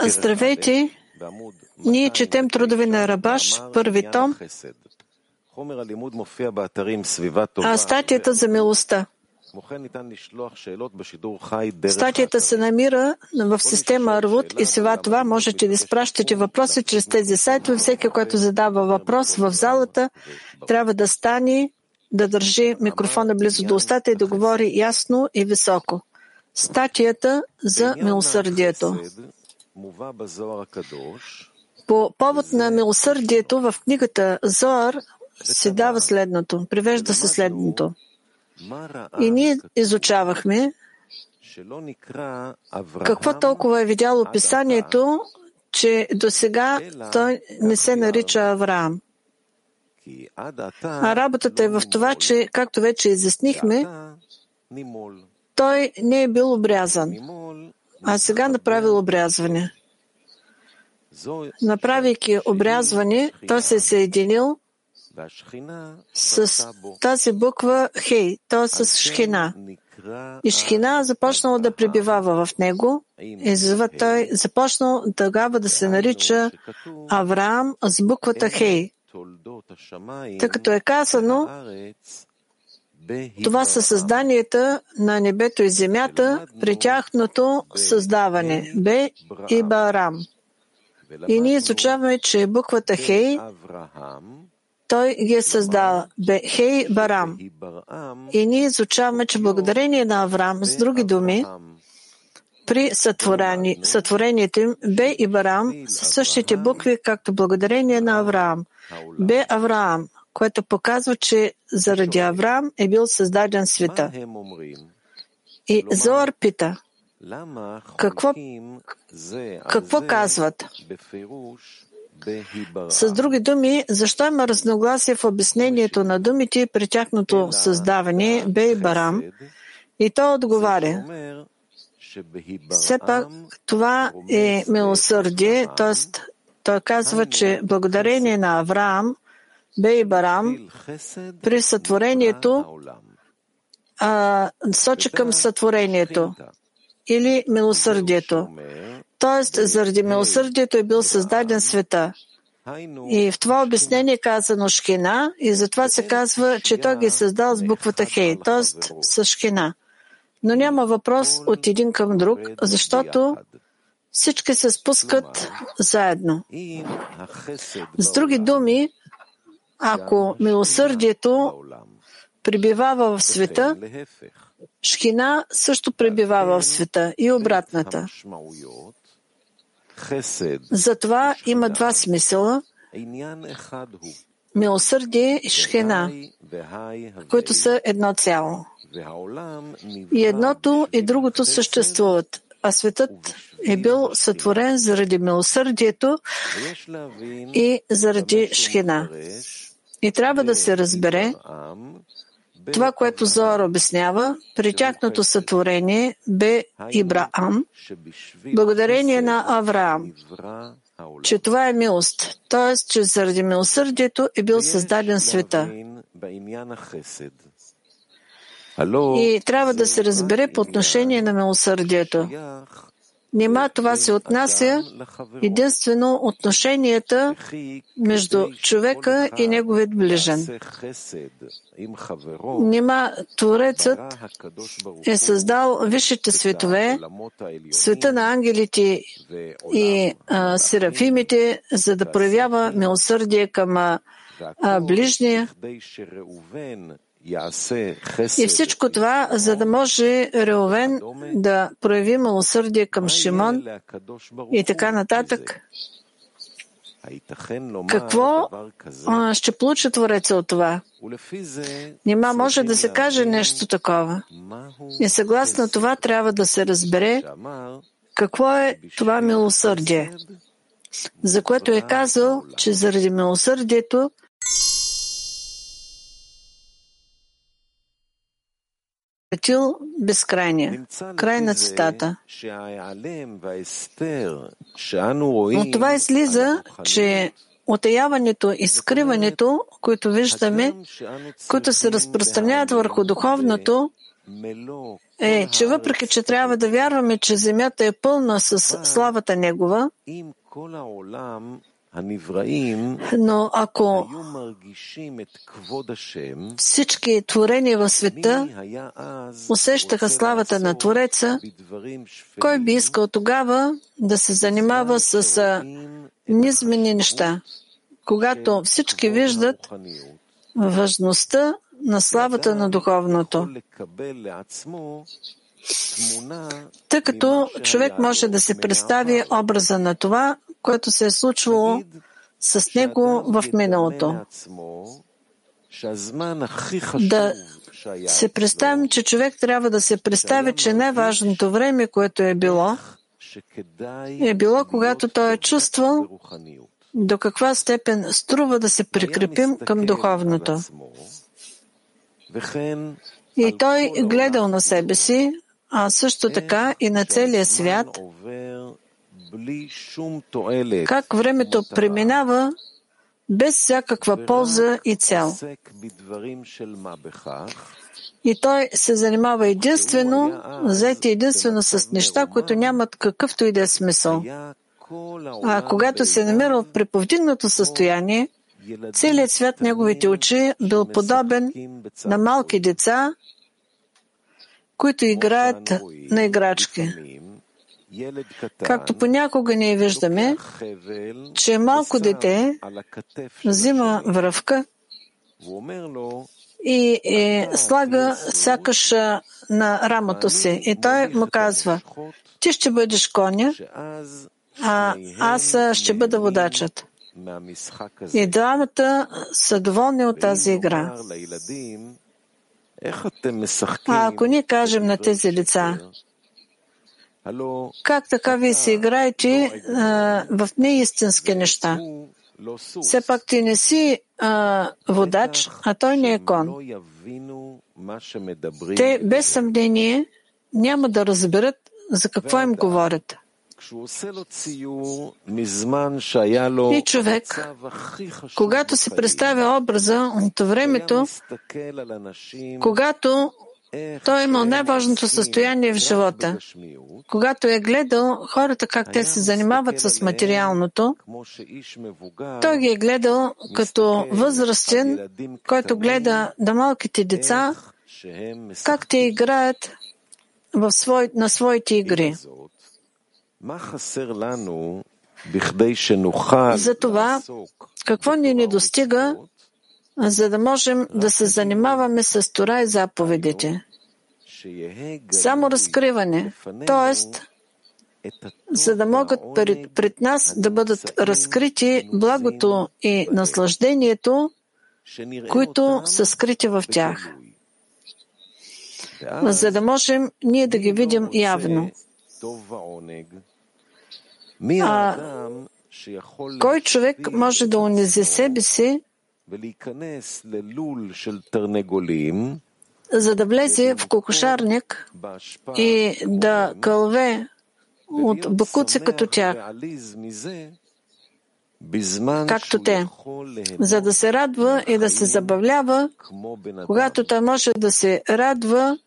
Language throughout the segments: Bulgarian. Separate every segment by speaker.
Speaker 1: Здравейте! Ние четем трудови на Рабаш, първи том, а статията за милостта. Статията се намира в система Арвуд и сега това можете да изпращате въпроси чрез тези сайтове. Всеки, който задава въпрос в залата, трябва да стане, да държи микрофона близо до устата и да говори ясно и високо. Статията за милосърдието. По повод на милосърдието в книгата Зоар се дава следното, привежда се следното. И ние изучавахме какво толкова е видяло писанието, че до сега той не се нарича Авраам. А работата е в това, че, както вече изяснихме, той не е бил обрязан, а сега направил обрязване. Направейки обрязване, той се е съединил с тази буква Хей, т.е. с Шхина. И Шхина започнала да пребивава в него и той започнал тогава да се нарича Авраам с буквата Хей. Тъй като е казано, това са създанията на небето и земята при тяхното създаване. Бе и Барам. И ние изучаваме, че буквата Хей той ги е създал. Бе Хей Барам. И ние изучаваме, че благодарение на Авраам, с други думи, при сътворени, сътворението им, Бе и Барам са същите букви, както благодарение на Авраам. Бе Авраам, което показва, че заради Авраам е бил създаден света. И Зоар пита, какво, какво казват? С други думи, защо има разногласие в обяснението на думите при тяхното създаване, Бей Барам? И той отговаря. Все пак това е милосърдие, т.е. той казва, че благодарение на Авраам, Бей Барам, при сътворението а, сочи към сътворението или милосърдието. Тоест, заради милосърдието е бил създаден света. И в това обяснение е казано Шхина и затова се казва, че той ги е създал с буквата Хей, т.е. с Шхина. Но няма въпрос от един към друг, защото всички се спускат заедно. С други думи, ако милосърдието прибивава в света, Шхина също пребивава в света и обратната. Затова има два смисъла. Милосърдие и шхена, които са едно цяло. И едното и другото съществуват, а светът е бил сътворен заради милосърдието и заради шхена. И трябва да се разбере, това, което Зоар обяснява, при тяхното сътворение бе Ибраам, благодарение на Авраам, че това е милост, т.е. че заради милосърдието е бил създаден света. И трябва да се разбере по отношение на милосърдието. Нима това се отнася единствено отношенията между човека и неговият ближен. Нима Творецът е създал висшите светове, света на ангелите и а, серафимите, за да проявява милосърдие към а, ближния и всичко това, за да може Реовен да прояви милосърдие към Шимон и така нататък. Какво ще получи Твореца от това? Нима може да се каже нещо такова. И съгласно това трябва да се разбере какво е това милосърдие, за което е казал, че заради милосърдието посветил безкрайния. Край на цитата. От това излиза, че отаяването и скриването, които виждаме, които се разпространяват върху духовното, е, че въпреки, че трябва да вярваме, че земята е пълна с славата Негова, но ако всички творения в света усещаха славата на Твореца, кой би искал тогава да се занимава с низмени неща, когато всички виждат важността на славата на духовното. Тъй като човек може да се представи образа на това, което се е случвало с него в миналото. Да се представим, че човек трябва да се представи, че най-важното време, което е било, е било, когато той е чувствал до каква степен струва да се прикрепим към духовното. И той гледал на себе си, а също така и на целия свят, как времето преминава без всякаква полза и цел. И той се занимава единствено, заети единствено с неща, които нямат какъвто и да е смисъл. А когато се е намирал в преповдигнато състояние, целият свят неговите очи бил подобен на малки деца, които играят на играчки. Както понякога ние виждаме, че малко дете взима връвка и е, слага сякаш на рамото си. И той му казва, ти ще бъдеш коня, а аз ще бъда водачът. И двамата са доволни от тази игра. А ако ние кажем на тези лица, как така вие се играете а, в неистински неща? Все пак ти не си а, водач, а той не е кон. Те без съмнение няма да разберат за какво им говорят. И човек, когато се представя образа от времето, когато той е имал най-важното състояние в живота. Когато е гледал хората как те се занимават с материалното, той ги е гледал като възрастен, който гледа да малките деца, как те играят в свой, на своите игри. Затова, какво ни не достига, за да можем да се занимаваме с Тора и заповедите? Само разкриване, т.е. за да могат пред, пред нас да бъдат разкрити благото и наслаждението, които са скрити в тях, за да можем ние да ги видим явно. А кой човек може да унизи себе си, за да влезе в кокошарник и да кълве от бакуци като тях, както те, за да се радва и да се забавлява, когато той може да се радва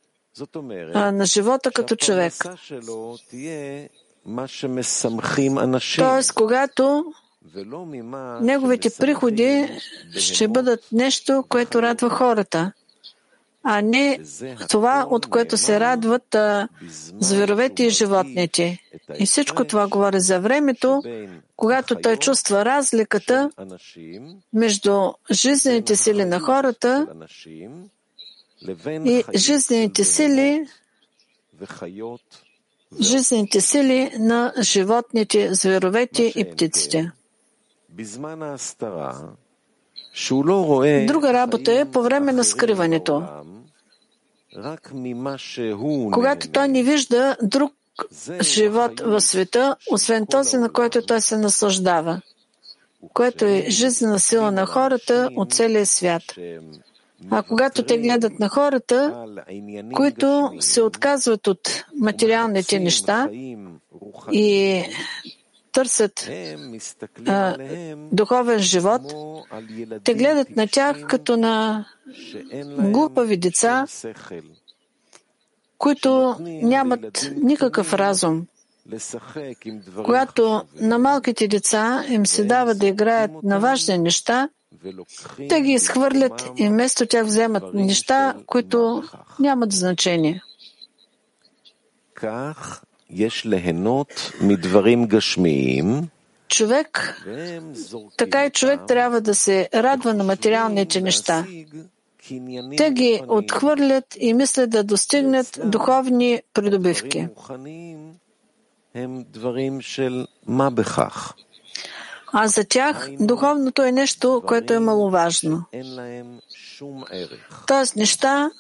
Speaker 1: на живота като човек. Тоест, когато неговите приходи ще бъдат нещо, което радва хората, а не това, от което се радват а, зверовете и животните. И всичко това говори за времето, когато той чувства разликата между жизнените сили на хората и жизнените сили жизнените сили на животните, зверовете и птиците. Друга работа е по време на скриването. Когато той не вижда друг живот в света, освен този, на който той се наслаждава, което е жизнена сила на хората от целия свят. А когато те гледат на хората, които се отказват от материалните неща и търсят а, духовен живот, те гледат на тях като на глупави деца, които нямат никакъв разум. Когато на малките деца им се дава да играят на важни неща, те ги изхвърлят и вместо тях вземат неща, които нямат значение. Човек, така и човек трябва да се радва на материалните неща. Те ги отхвърлят и мислят да достигнат духовни придобивки. А за тях духовното е нещо, което е маловажно. Тоест неща,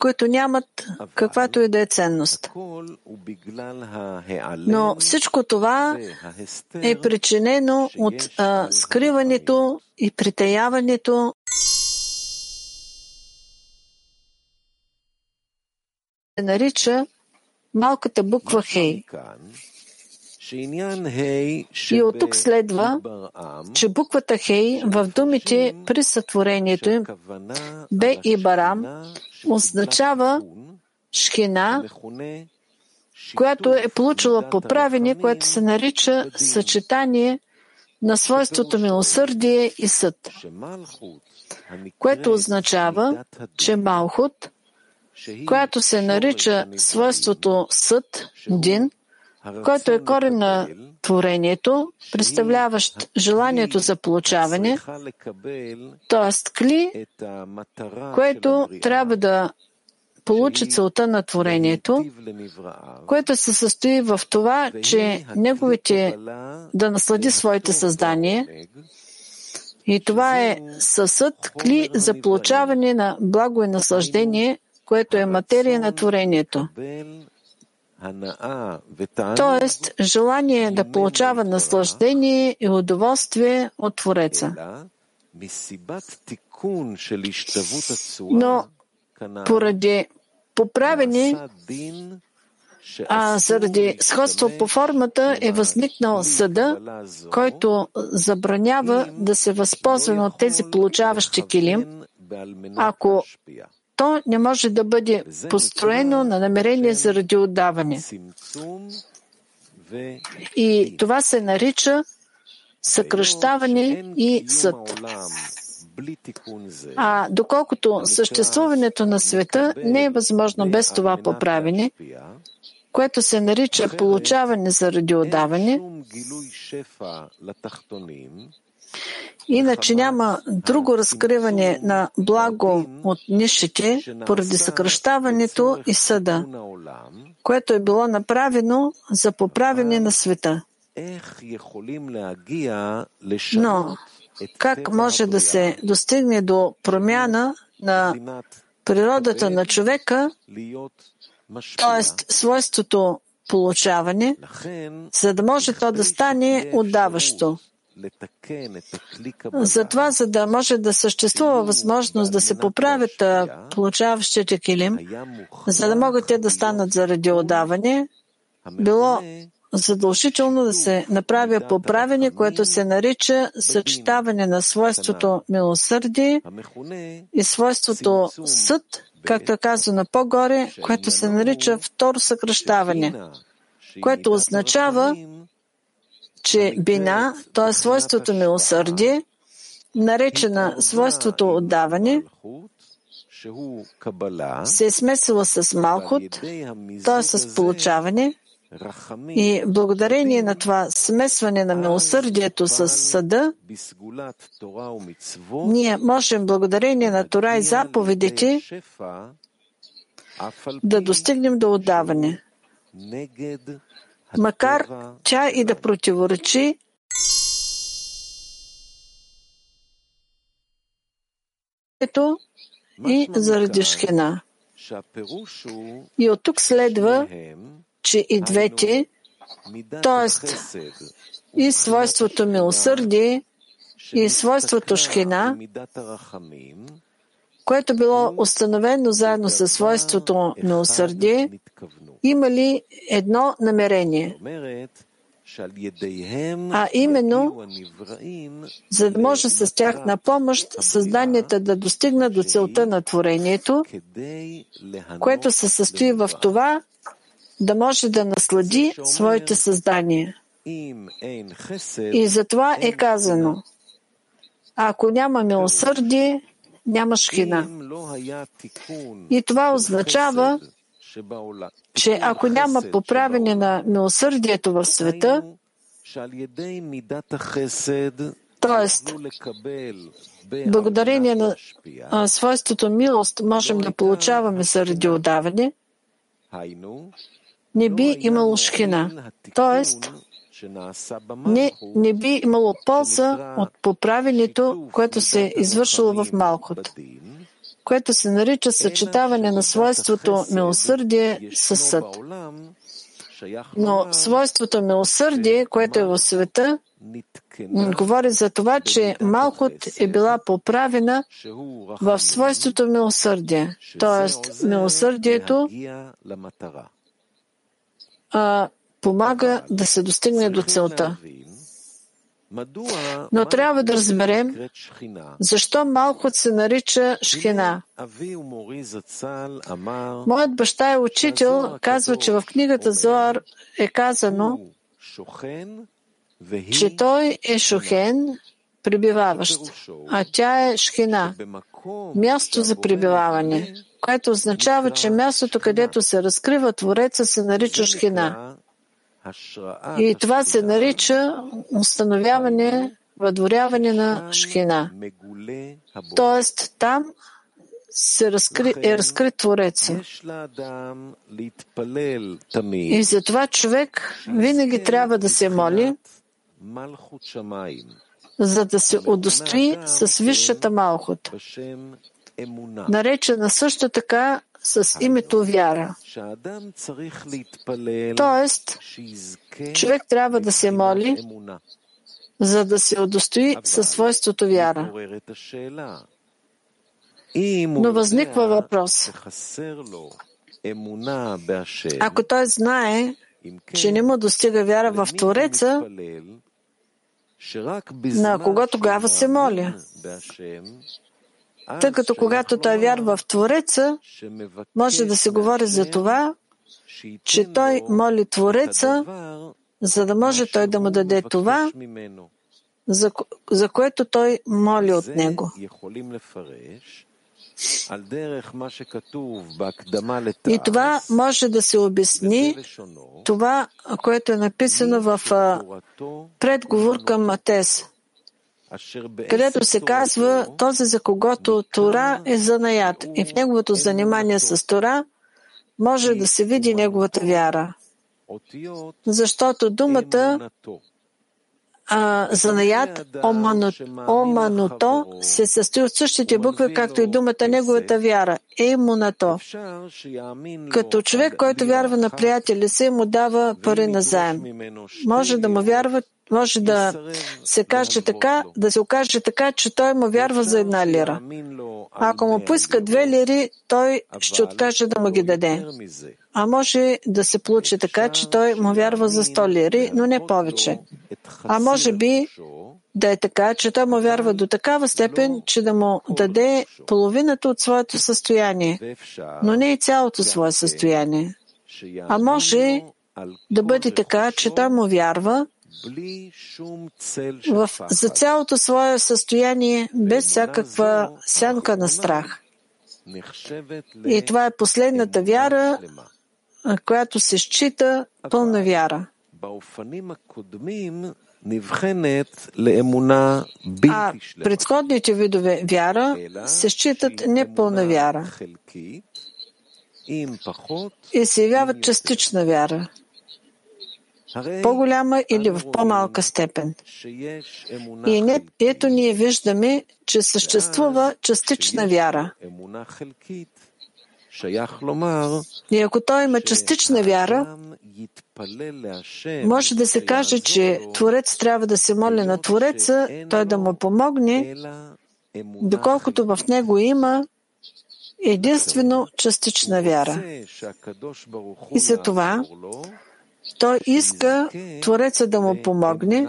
Speaker 1: които нямат каквато и да е ценност. Но всичко това е причинено от а, скриването и притаяването се нарича малката буква Хей. И от тук следва, че буквата Хей в думите при сътворението им Бе и Барам означава шхина, която е получила поправение, което се нарича съчетание на свойството милосърдие и съд, което означава, че Малхут, която се нарича свойството съд, Дин, който е корен на творението, представляващ желанието за получаване, т.е. кли, което трябва да получи целта на творението, което се състои в това, че неговите да наслади своите създания, и това е съсъд, кли за получаване на благо и наслаждение, което е материя на творението. Тоест, желание да получава наслаждение и удоволствие от Твореца. Но поради поправени, а заради сходство по формата е възникнал съда, който забранява да се възползваме от тези получаващи килим, ако то не може да бъде построено на намерение заради отдаване. И това се нарича съкръщаване и съд. А доколкото съществуването на света не е възможно без това поправене, което се нарича получаване заради отдаване, Иначе няма друго разкриване на благо от нишите поради съкръщаването и съда, което е било направено за поправене на света. Но как може да се достигне до промяна на природата на човека, т.е. свойството получаване, за да може то да стане отдаващо? Затова, за да може да съществува възможност да се поправят получаващите килим, за да могат те да станат заради отдаване, било задължително да се направи поправене, което се нарича съчетаване на свойството милосърдие и свойството съд, както е казано по-горе, което се нарича второ съкръщаване, което означава че бина, т.е. свойството милосърдие, наречена свойството отдаване, се е смесила с Малхут, т.е. с получаване, и благодарение на това смесване на милосърдието с съда, ние можем благодарение на Тора и заповедите да достигнем до отдаване макар тя и да противоречи и заради шхена. И от тук следва, че и двете, т.е. и свойството милосърдие, и свойството шхина, което било установено заедно със свойството милосърдие, има ли едно намерение. а именно, за да може с тях на помощ създанията да достигнат до целта на творението, което се състои в това да може да наслади своите създания. И затова е казано, ако няма милосърдие, няма шхина. И това означава, че ако няма поправене на милосърдието в света, т.е. благодарение на свойството милост можем да получаваме заради отдаване, не би имало шхина. Тоест, не, не би имало полза от поправенето, което се е извършило в Малхот, което се нарича съчетаване на свойството милосърдие с съд. Но свойството милосърдие, което е в света, говори за това, че Малкот е била поправена в свойството милосърдие. Тоест, милосърдието а, помага да се достигне до целта. Но трябва да разберем защо Малхот се нарича Шхина. Моят баща е учител, казва, че в книгата Зоар е казано, че той е Шохен, прибиваващ, а тя е Шхина, място за прибиваване, което означава, че мястото, където се разкрива Твореца, се нарича Шхина. И това се нарича установяване, въдворяване на Шхина. Тоест там се разкри, е разкрит Твореца. И затова човек винаги трябва да се моли, за да се удостои с висшата Малхот, наречена също така с името вяра. Тоест, човек трябва да се моли, за да се удостои със свойството вяра. Но възниква въпрос. Ако той знае, че не му достига вяра в Твореца, на кого тогава се моля? Тъй като когато той вярва в Твореца, може да се говори за това, че той моли Твореца, за да може той да му даде това, за, за което той моли от него. И това може да се обясни това, което е написано в предговор към Матес, където се казва този, за когото Тора е занаят и в неговото занимание с Тора може да се види неговата вяра. Защото думата а, занаят оманото се състои от същите букви, както и думата неговата вяра. Емунато. Като човек, който вярва на приятеля си, му дава пари на заем. Може да му вярва, може да се каже така, да се окаже така, че той му вярва за една лира. Ако му поиска две лири, той ще откаже да му ги даде. А може да се получи така, че той му вярва за 100 лири, но не повече. А може би да е така, че той му вярва до такава степен, че да му даде половината от своето състояние, но не и цялото свое състояние. А може да бъде така, че той му вярва в, за цялото свое състояние без всякаква сянка на страх. И това е последната вяра, която се счита пълна вяра. А предходните видове вяра се считат непълна вяра. и се явяват частична вяра, по-голяма или в по-малка степен. И не, ето ние виждаме, че съществува частична вяра. И ако той има частична вяра, може да се каже, че Творец трябва да се моли на Твореца, той да му помогне, доколкото в него има единствено частична вяра. И за това той иска Твореца да му помогне,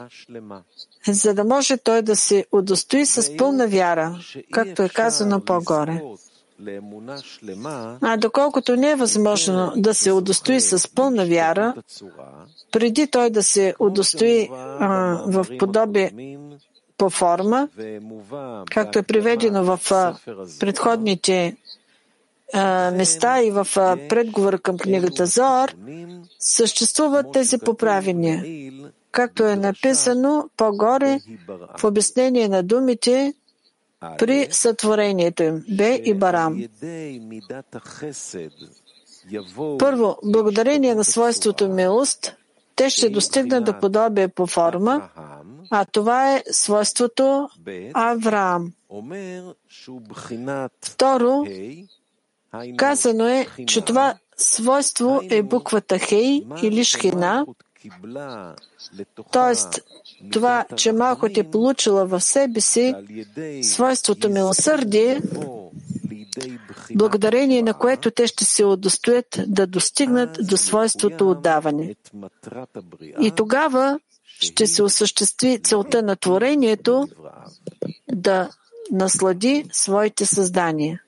Speaker 1: за да може той да се удостои с пълна вяра, както е казано по-горе. А доколкото не е възможно да се удостои с пълна вяра, преди той да се удостои а, в подобие по форма, както е приведено в предходните места и в предговора към книгата Зор, съществуват тези поправения. Както е написано по-горе в обяснение на думите, при сътворението им, Бе и Барам. Първо, благодарение на свойството милост, те ще достигнат до подобие по форма, а това е свойството Авраам. Второ, казано е, че това свойство е буквата Хей или Шхина, Тоест, това, че малкото е получила в себе си свойството милосърдие, благодарение на което те ще се удостоят да достигнат до свойството отдаване. И тогава ще се осъществи целта на творението да наслади своите създания.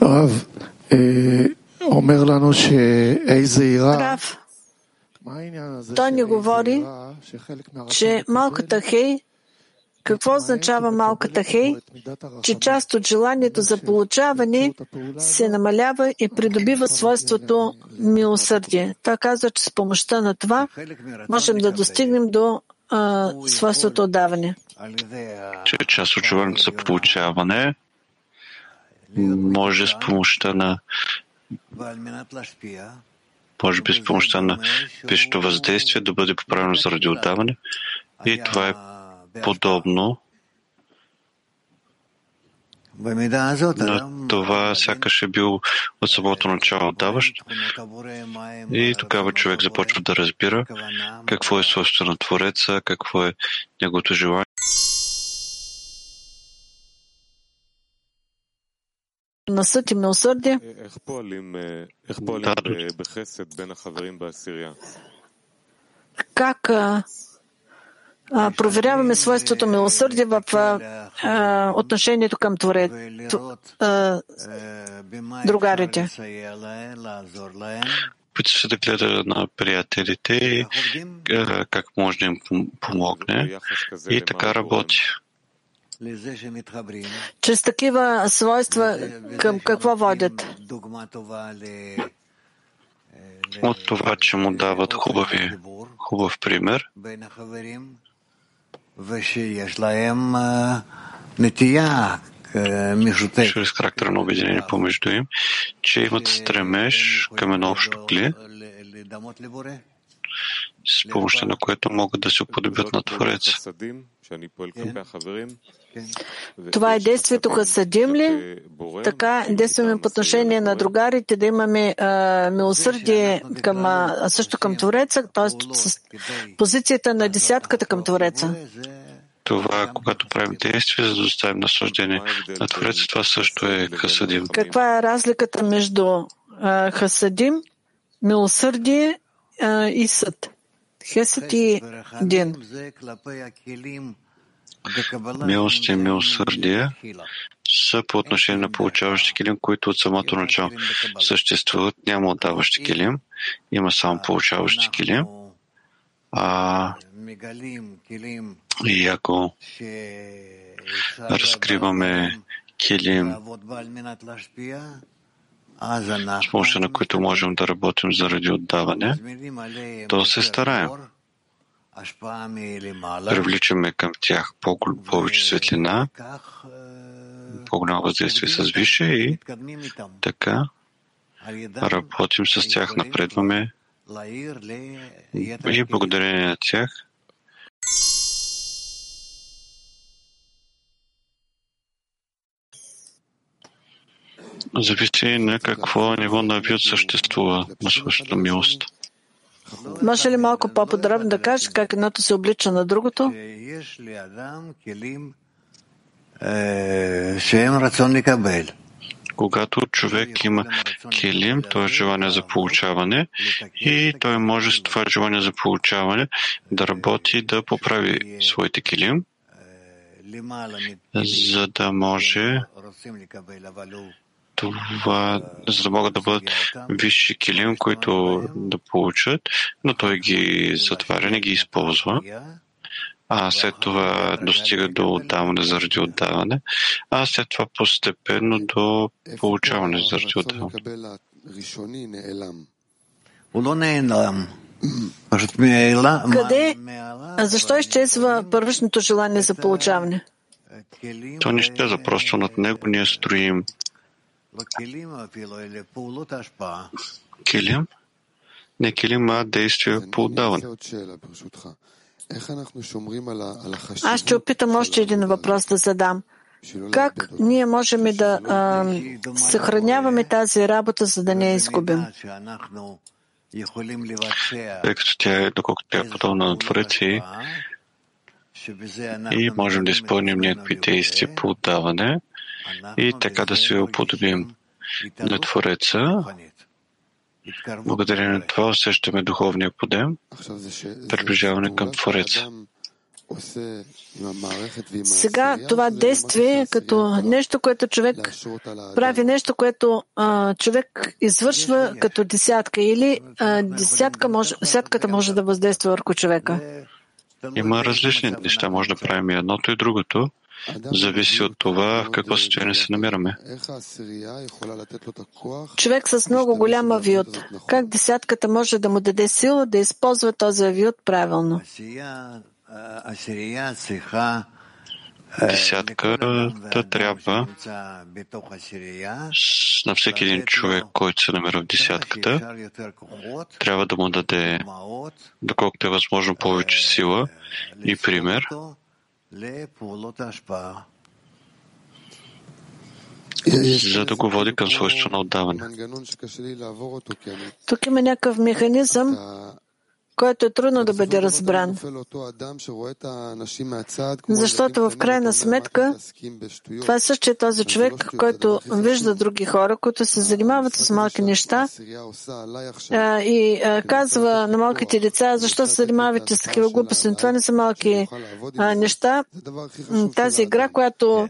Speaker 2: הרב אומר לנו שאיזה עירה,
Speaker 1: той ни говори, че малката хей, какво означава малката хей? Че част от желанието за получаване се намалява и придобива свойството милосърдие. Той казва, че с помощта на това можем да достигнем до а, свойството отдаване.
Speaker 3: Че част от желанието за получаване може с помощта на може би с помощта на висшето въздействие да бъде поправено заради отдаване. И това е подобно на това сякаш е бил от самото начало отдаващ. И тогава човек започва да разбира какво е свойството на Твореца, какво е неговото желание.
Speaker 1: На съд и милосърдие. Как а, проверяваме свойството милосърдие в а, отношението към Творец, другарите?
Speaker 3: Опитва се да гледа на приятелите и как може да им помогне и така работи.
Speaker 1: Чрез такива свойства към какво водят?
Speaker 3: От това, че му дават хубави, хубав пример. Чрез характера на обединение помежду им, че имат стремеж към едно общо кли, с помощта на което могат да се уподобят на Творец.
Speaker 1: Това е действието хасадим ли? Така действаме по отношение на другарите, да имаме а, милосърдие към, а, също към Твореца, т.е. с позицията на десятката към Твореца.
Speaker 3: Това, когато правим действие, за да доставим наслаждение на Твореца, това също е хасадим.
Speaker 1: Каква е разликата между а, хасадим, милосърдие а, и съд? Хесед и Дин.
Speaker 3: Милост и милосърдие са по отношение на получаващи килим, които от самото начало съществуват. Няма отдаващи килим, има само получаващи килим. А, и ако разкриваме килим, с помощта на които можем да работим заради отдаване, то се стараем. Привличаме към тях повече светлина, по-голямо въздействие с више и така работим с тях, напредваме и благодарение на тях зависи на какво ниво на авиот съществува на своята милост.
Speaker 1: Може ли малко по-подробно да кажеш как едното се облича на другото?
Speaker 3: Когато човек има килим, то е желание за получаване и той може с това желание за получаване да работи да поправи своите килим, за да може това, за да могат да бъдат висши килим, които да получат, но той ги затваря, не ги използва а след това достига до отдаване заради отдаване, а след това постепенно до получаване заради отдаване.
Speaker 1: Къде, защо изчезва първичното желание за получаване?
Speaker 3: То не изчезва, просто над него ние строим килим, не килим, а действие по отдаване.
Speaker 1: Аз ще опитам още един въпрос да задам. Как ние можем да а, съхраняваме тази работа, за да не я изгубим?
Speaker 3: Тъй като тя е, доколкото тя е подобна на Творец и, и можем да изпълним някакви действия по отдаване и така да се уподобим на Твореца, Благодарение на това усещаме духовния подем, приближаване към Твореца.
Speaker 1: Сега това действие е като нещо, което човек прави, нещо, което а, човек извършва като десятка или а, десятка може, десятката може да въздейства върху човека.
Speaker 3: Има различни неща, може да правим и едното и другото. Зависи от това в какво състояние се намираме.
Speaker 1: Човек с много голям авиот. Как десятката може да му даде сила да използва този авиот правилно?
Speaker 3: Десятката трябва на всеки един човек, който се намира в десятката, трябва да му даде, доколкото е възможно повече сила. И пример, за да го води към свойство на отдаване.
Speaker 1: Тук има някакъв механизъм, който е трудно да бъде разбран. Защото в крайна сметка това е същия този човек, който вижда други хора, които се занимават с малки неща и казва на малките деца, защо се занимавате с такива глупости. Това не са малки неща. Тази игра, която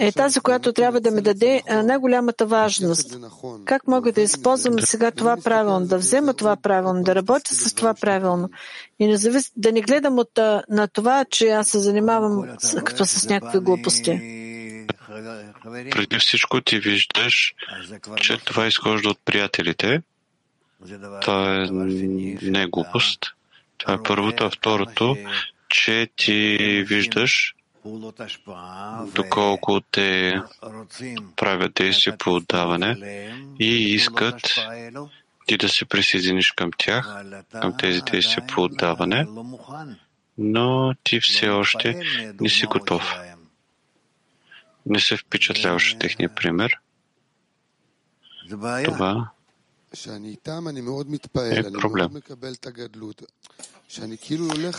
Speaker 1: е тази, която трябва да ми даде най-голямата важност. Как мога да използвам сега това правилно, да взема това правилно, да работя с това правилно и не да не гледам от, на това, че аз се занимавам с, като с някакви глупости.
Speaker 3: Преди всичко ти виждаш, че това изхожда от приятелите. Това е не глупост. Това е първото, а второто, че ти виждаш, доколко те правят действия по отдаване и искат ти да се присъединиш към тях, към тези действия по отдаване, но ти все още не си готов. Не се впечатляваш от техния пример. Това е проблем.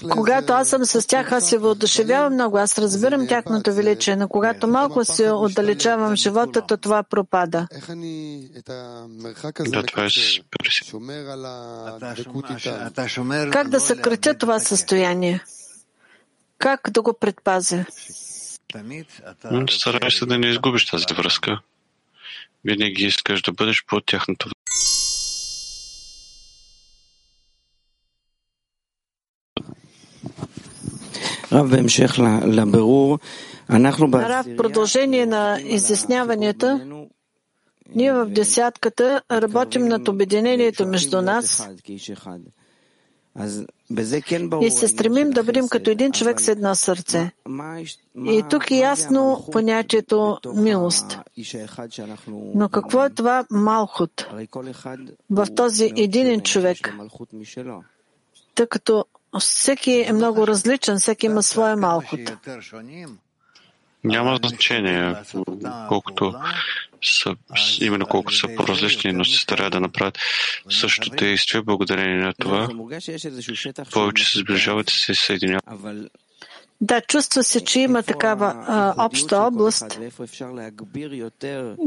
Speaker 1: Когато аз съм с тях, аз се въодушевявам много, аз разбирам тяхното величие, но когато малко се отдалечавам живота, то това пропада.
Speaker 3: Да, това е
Speaker 1: как да съкратя това състояние? Как да го предпазя?
Speaker 3: Старай се да не изгубиш тази връзка. Винаги искаш да бъдеш под тяхното
Speaker 1: Рав, продължение на изясняванията, ние в десятката работим над обединението между нас и се стремим да бъдем като един човек с едно сърце. И тук е ясно понятието милост. Но какво е това малхут в този единен човек? Тъй като всеки е много различен, всеки има своя малхот.
Speaker 3: Няма значение, колкото са, именно колкото са по-различни, но се стараят да направят същото действие, благодарение на това повече се сближават и се съединяват.
Speaker 1: Да, чувства се, че има такава а, обща област,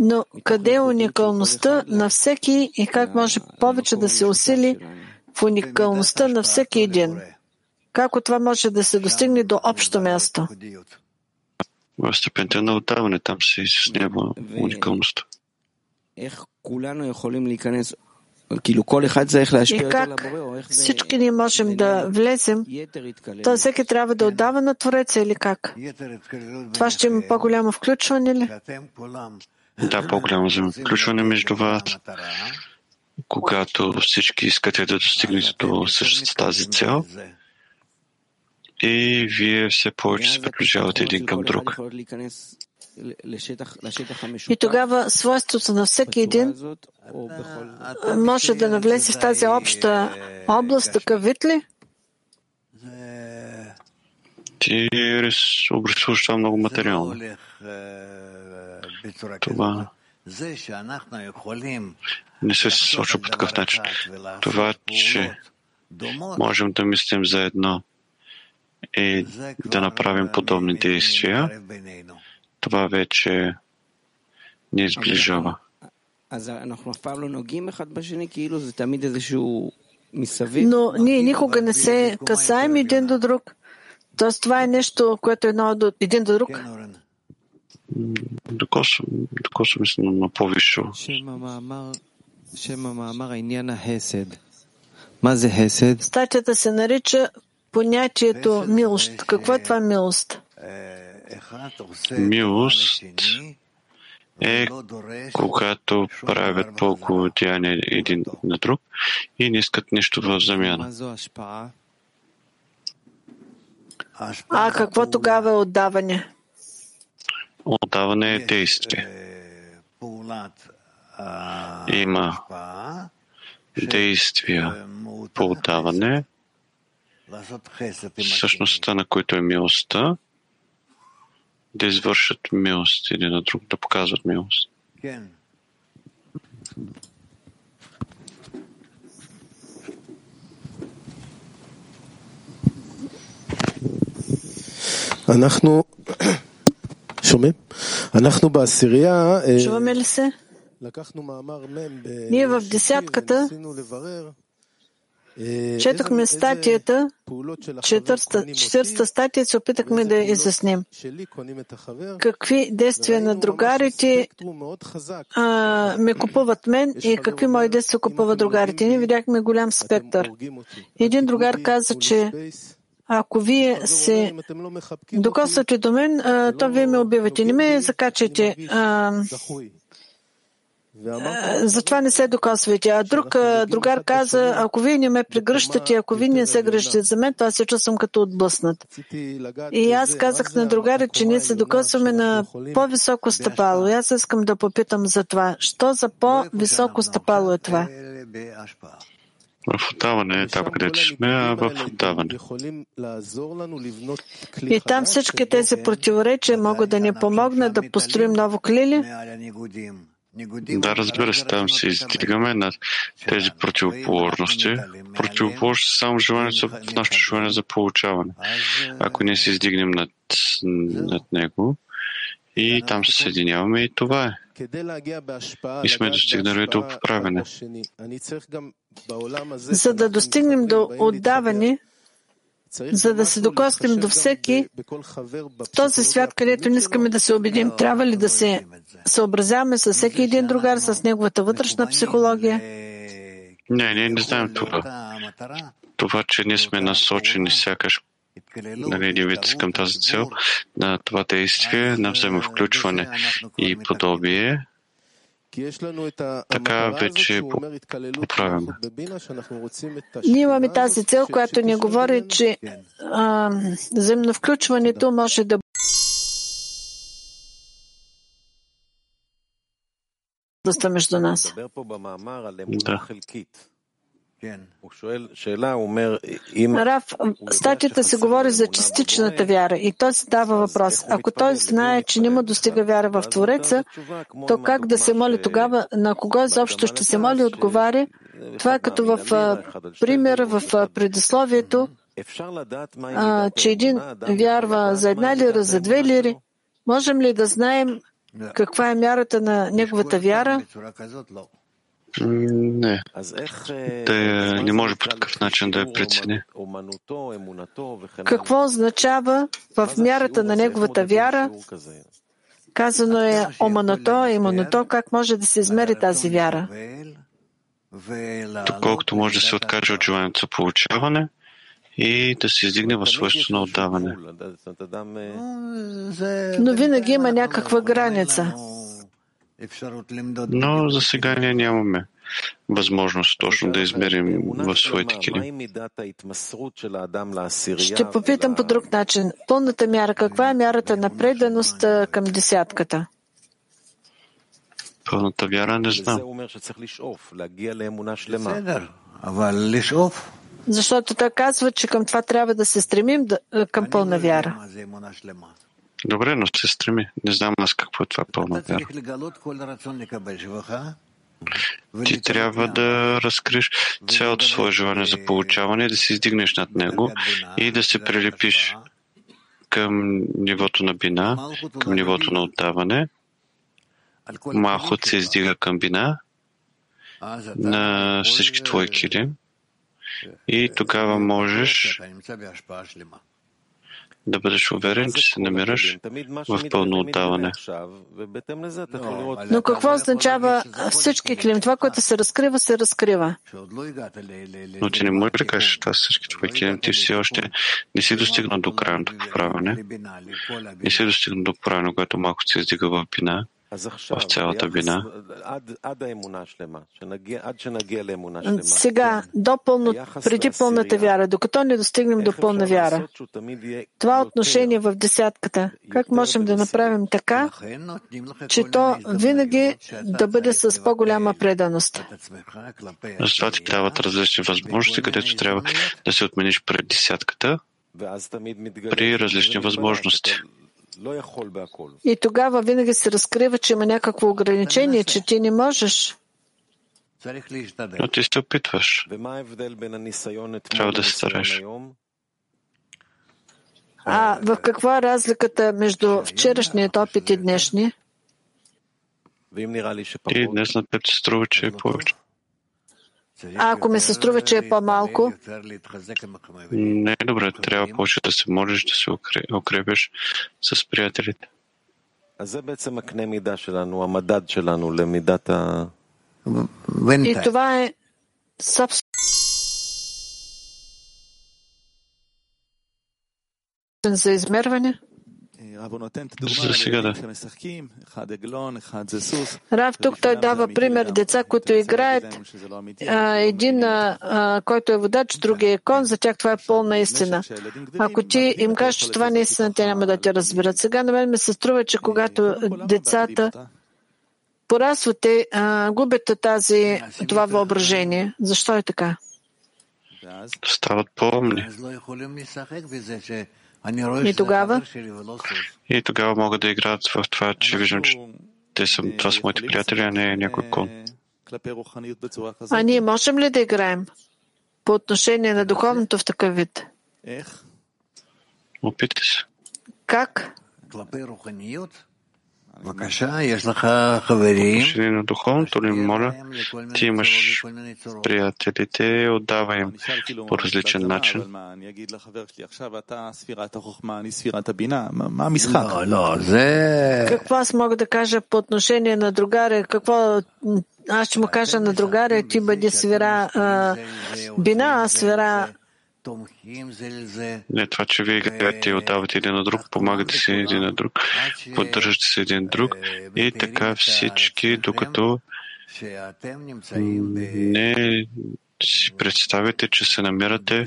Speaker 1: но къде е уникалността на всеки и как може повече да се усили в уникалността на всеки един? Как от това може да се достигне до общо място?
Speaker 3: В степента на отдаване там се изяснява уникалността.
Speaker 1: И как всички ние можем да влезем, то всеки трябва да отдава на Твореца или как? Това ще има по-голямо включване ли?
Speaker 3: Да, по-голямо включване между вас, когато всички искате да достигнете до същата тази цел и вие все повече се приближавате един към друг.
Speaker 1: И тогава свойството на всеки един може да навлезе в тази обща област, такъв вид ли?
Speaker 3: Ти обрисуваш това много материално. Това не се случва по такъв начин. Това, че можем да мислим за и да направим подобни действия, това вече ни сближава.
Speaker 1: Но ние никога не се касаем един до друг. Тоест това е нещо, което е едно до, един до друг.
Speaker 3: Докосо мисля на по-висшо.
Speaker 1: Статията се нарича понятието милост. Какво е това милост?
Speaker 3: Милост е когато правят благодеяние един на друг и не искат нищо в замяна.
Speaker 1: А какво тогава е отдаване?
Speaker 3: Отдаване е действие. Има действия по отдаване, същността на които е милостта, да извършат милост един на друг, да показват милост.
Speaker 4: אנחנו שומעים? אנחנו בעשירייה
Speaker 1: לקחנו מאמר מ' ניסינו לברר Четохме статията, четвърста статия се опитахме да изясним. Какви действия на другарите а, ме купуват мен и какви мои действия купуват другарите. Ние видяхме голям спектър. Един другар каза, че ако вие се докосвате до мен, то вие ме убивате. Не ме закачайте. Затова не се докосвайте. А друг другар каза, ако вие не ме прегръщате, ако вие не се гръщате за мен, то аз се чувствам като отблъснат. И аз казах на другаря, че ние се докосваме на по-високо стъпало. И аз искам да попитам за това. Що за по-високо стъпало е това?
Speaker 3: В отдаване е там, където сме, а в отдаване.
Speaker 1: И там всички тези противоречия могат да ни помогнат да построим ново клили?
Speaker 3: Да, разбира се, там се издигаме на тези противоположности. Противоположности са само желанието в нашето желание за получаване. Ако ние се издигнем над, над него и там се съединяваме и това е. И сме достигнали до поправене.
Speaker 1: За да достигнем до отдаване, за да се докоснем до всеки в този свят, където не искаме да се убедим, трябва ли да се съобразяваме с всеки един другар, с неговата вътрешна психология?
Speaker 3: Не, ние не знаем това. Това, че ние сме насочени сякаш нали, един вид към тази цел, на това действие, на взаимовключване и подобие, така вече поправяме.
Speaker 1: Ние имаме тази цел, която ни говори, че а, земно включването може да бъде между нас.
Speaker 3: Да.
Speaker 1: Раф, статията се говори за частичната вяра и той се дава въпрос. Ако той знае, че не му достига вяра в Твореца, то как да се моли тогава? На кого изобщо ще се моли? Отговаря. Това е като в пример в предисловието. а, че един вярва за една лира, за две лири, можем ли да знаем каква е мярата на неговата вяра?
Speaker 3: Не. Да не може по такъв начин да я прецени.
Speaker 1: Какво означава в мярата на неговата вяра? Казано е оманото, иманото, как може да се измери тази вяра?
Speaker 3: Доколкото може да се откаже от желанието за получаване и да се издигне в свойство на отдаване.
Speaker 1: Но винаги има някаква граница.
Speaker 3: Но за сега ние нямаме възможност точно да измерим в своите кили.
Speaker 1: Ще попитам по друг начин. Пълната мяра, каква е мярата на преданост към десятката?
Speaker 3: Пълната вяра не знам.
Speaker 1: Защото той казва, че към това трябва да се стремим към пълна вяра.
Speaker 3: Добре, но се стреми. Не знам аз какво е това пълна вяра. Ти трябва да разкриеш цялото свое желание за получаване, да се издигнеш над него и да се прилепиш към нивото на бина, към нивото на отдаване. Махот се издига към бина на всички твои кили и тогава можеш да бъдеш уверен, че се намираш в пълно отдаване.
Speaker 1: Но какво означава всички клим? Това, което се разкрива, се разкрива.
Speaker 3: Но ти не можеш да кажеш това всички твои клим. Ти все още не си достигнал до крайното поправяне. Не си достигнал до поправяне, което малко се издига в бина в цялата вина.
Speaker 1: Сега, до пълно, преди пълната вяра, докато не достигнем до пълна вяра. Това отношение в десятката, как можем да направим така, че то винаги да бъде с по-голяма преданост?
Speaker 3: Затова ти дават различни възможности, където трябва да се отмениш пред десятката при различни възможности.
Speaker 1: И тогава винаги се разкрива, че има някакво ограничение, че ти не можеш.
Speaker 3: Но ти се опитваш. Трябва да се стараш.
Speaker 1: А в каква е разликата между вчерашният опит и днешния?
Speaker 3: И днес на теб се струва, че е повече.
Speaker 1: А ако ми се струва, че е по-малко?
Speaker 3: Не е добре. Трябва повече да се молиш, да се укрепиш с приятелите.
Speaker 1: И това е собствено за измерване?
Speaker 3: За сега да.
Speaker 1: Рав тук той дава пример деца, които играят. Един, който е водач, другия е кон, за тях това е пълна истина. Ако ти им кажеш, че това не е истина, те няма да те разберат. Сега на мен ми се струва, че когато децата порасват, те губят тази, това въображение. Защо е така?
Speaker 3: Стават по-умни.
Speaker 1: И тогава?
Speaker 3: И тогава могат да играят в това, че виждам, че те са, това са моите приятели, а не някой кон.
Speaker 1: А ние можем ли да играем по отношение на духовното в такъв вид?
Speaker 3: Опитай се.
Speaker 1: Как?
Speaker 3: Отношение на духовното ли, моля, ти имаш приятелите, отдавай им по различен начин.
Speaker 1: Какво аз мога да кажа по отношение на другаря? Какво аз ще му кажа на другаря, ти бъди свира а, бина, а свира
Speaker 3: не това, че вие играете и отдавате един на друг, помагате си един на друг, поддържате се един друг и така всички, докато не си представите, че се намирате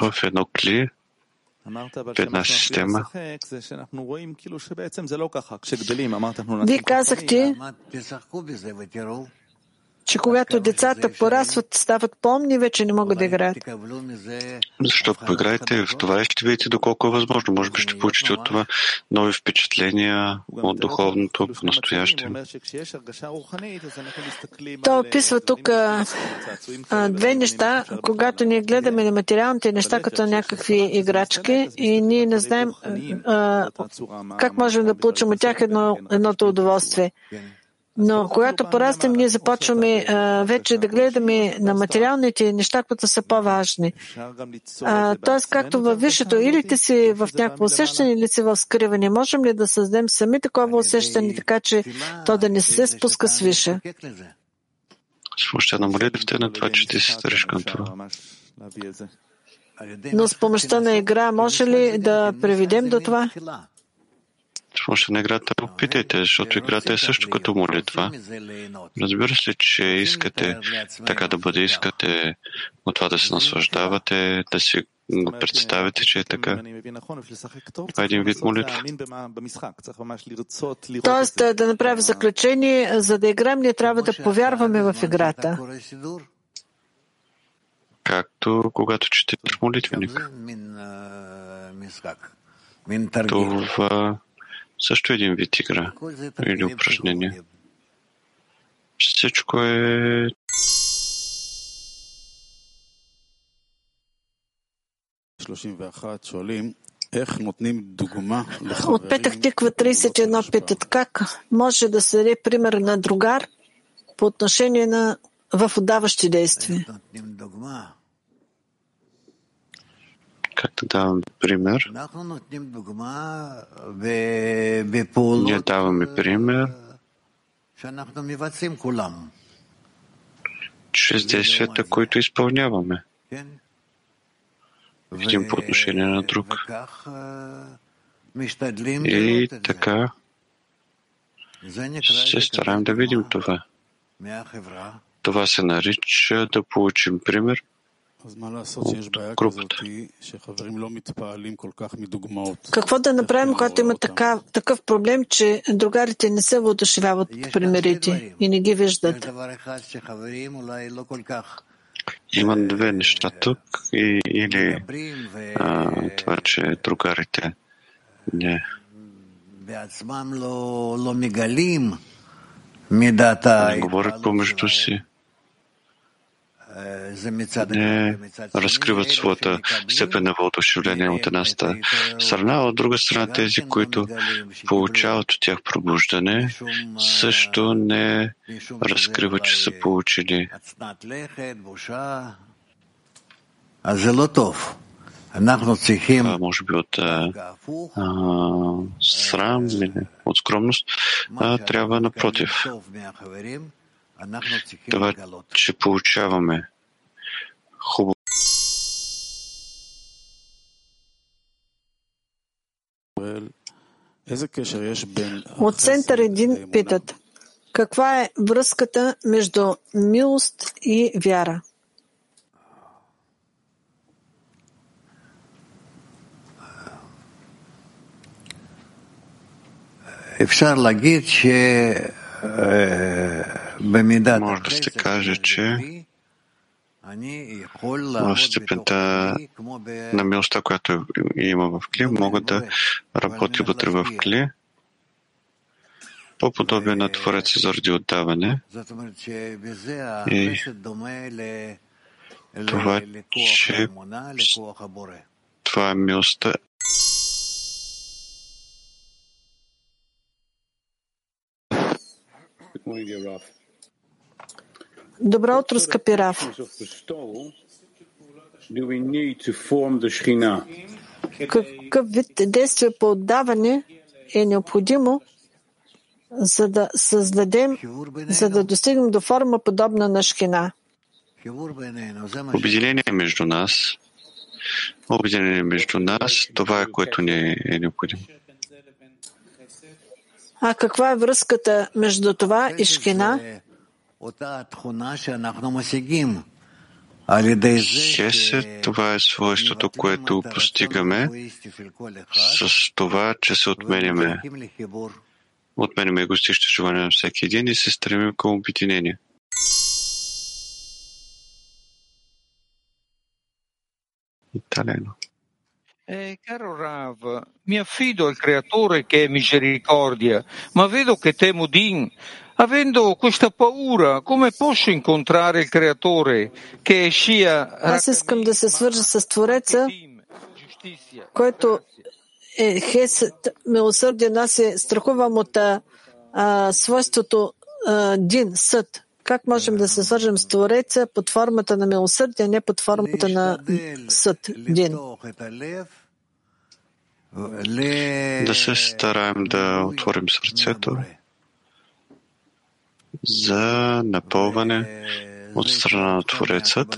Speaker 3: в едно кли, в една система.
Speaker 1: Вие казахте, че когато децата порастват, стават помни, вече не могат да играят.
Speaker 3: Защото поиграете в това ще видите доколко е възможно. Може би ще получите от това нови впечатления от духовното по настояще.
Speaker 1: Той описва тук а, две неща, когато ние гледаме на материалните неща като някакви играчки и ние не знаем а, как можем да получим от тях едно, едното удоволствие. Но когато порастем, ние започваме а, вече да гледаме на материалните неща, които са по-важни. Тоест, както във висшето, или ти си в някакво усещане, или си в скриване. Можем ли да създадем сами такова усещане, така че то да не се спуска?
Speaker 3: С на молитвите на това, че ти се стариш към това.
Speaker 1: Но с помощта на игра може ли да приведем до това?
Speaker 3: Може на играта опитайте, защото играта е също като молитва. Разбира се, че искате така да бъде, искате от това да се наслаждавате, да си го представите, че е така. Това е един вид молитва.
Speaker 1: Тоест, да направя заключение, за да играем, ние трябва да повярваме в играта.
Speaker 3: Както когато четеш молитвеник. Това също един вид игра или упражнение. Всичко е
Speaker 1: от Петък Тиква 31 питат как може да се даде пример на другар по отношение на в отдаващи действия.
Speaker 3: Как да давам пример? Ние даваме пример чрез действията, които изпълняваме. Видим по отношение на друг. И така се стараем да видим това. Това се нарича да получим пример –
Speaker 1: какво да направим, когато има така, такъв проблем, че другарите не се въодушевяват от примерите и не ги виждат?
Speaker 3: Има две неща тук и, или а, това, че другарите не. Не говорят помежду си не разкриват своята степен на въодушевление от една страна, а от друга страна тези, които получават от тях пробуждане, също не разкриват, че са получили. Това може би от а, срам или от скромност, а трябва напротив това, че получаваме. Хубаво.
Speaker 1: От център един питат, каква е връзката между милост и вяра?
Speaker 5: Ефшар лагид, че е,
Speaker 3: може да се каже, че в степента на милостта, която има в Кли, мога да работя вътре в Кли по подобие на Твореца заради отдаване. И това, че това е милостта
Speaker 1: Добро утро, скъпи Раф. Какъв вид действие по отдаване е необходимо, за да създадем, за да достигнем до форма подобна на шхина?
Speaker 3: Обединение между нас, обединение между нас, това е което ни е необходимо.
Speaker 1: А каква е връзката между това и шхина?
Speaker 3: Шесет, това е свойството, което постигаме с това, че се отменяме. Отменяме егоистичните желания на всеки един и се стремим към обединение. Italiano.
Speaker 6: Eh, caro Rav, mi affido al creatore che è misericordia, ma vedo che Temudin Avendo questa paura, come posso incontrare il creatore che è Shia
Speaker 1: Аз искам да се свържа с Твореца, който е хесед, милосърден. Аз се страхувам от а, свойството а, Дин, съд. Как можем да се свържем с Твореца под формата на милосърдие, а не под формата на съд, Дин?
Speaker 3: Да се стараем да отворим сърцето за напълване от страна на Творецът.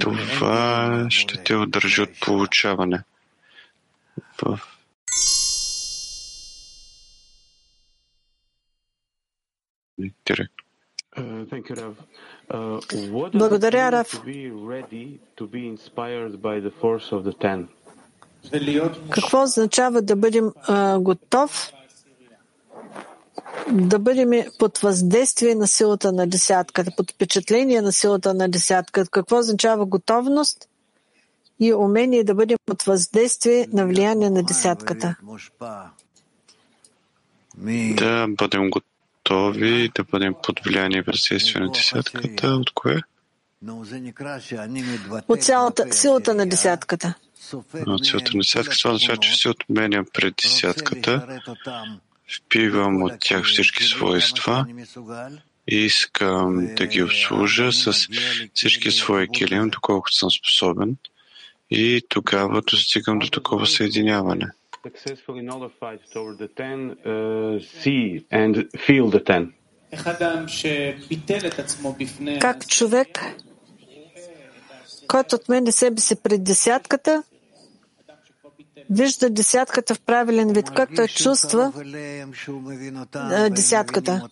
Speaker 3: Това ще те удържи от получаване.
Speaker 1: Благодаря, Раф. Какво означава да бъдем а, готов да бъдем под въздействие на силата на десятката, под впечатление на силата на десятката. Какво означава готовност и умение да бъдем под въздействие на влияние на десятката?
Speaker 3: Да бъдем готови, да бъдем под влияние и въздействие на десятката. От кое?
Speaker 1: От цялата силата на десятката.
Speaker 3: От силата на десятката, това означава, че се отменя пред десятката впивам от тях всички свойства и искам да ги обслужа с всички свои килим, доколкото съм способен и тогава достигам до такова съединяване.
Speaker 1: Как човек, който отменя себе си пред десятката, вижда десятката в правилен вид, как той чувства десятката.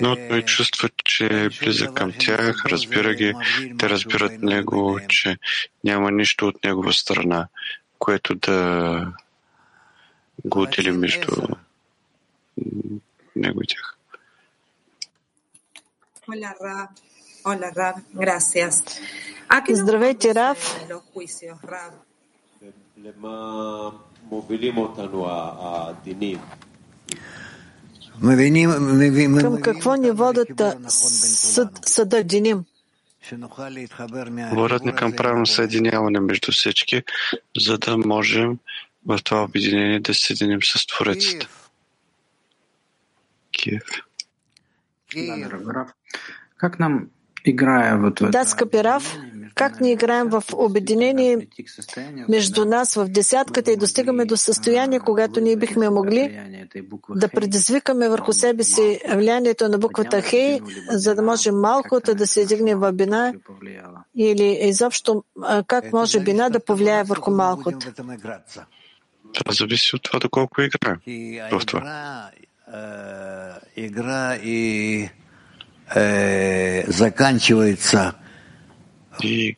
Speaker 3: Но той чувства, че е близък към тях, разбира ги, те разбират него, че няма нищо от негова страна, което да го отдели между него и тях.
Speaker 1: Здравейте, Рав. Към какво ни водят съд, съда Диним?
Speaker 3: Водят ни към правилно съединяване между всички, за да можем в това обединение да се съединим с Творецата. Киев.
Speaker 7: Как нам играя вот в
Speaker 1: Да, скъпи Рав, как ни играем в обединение между нас в десятката и достигаме до състояние, когато ние бихме могли да предизвикаме върху себе си влиянието на буквата Хей, за да може малкото да се издигне в бина или изобщо как може бина да повлияе върху малкото.
Speaker 3: Това зависи от това доколко играем в това.
Speaker 5: Игра и заканчивается
Speaker 3: и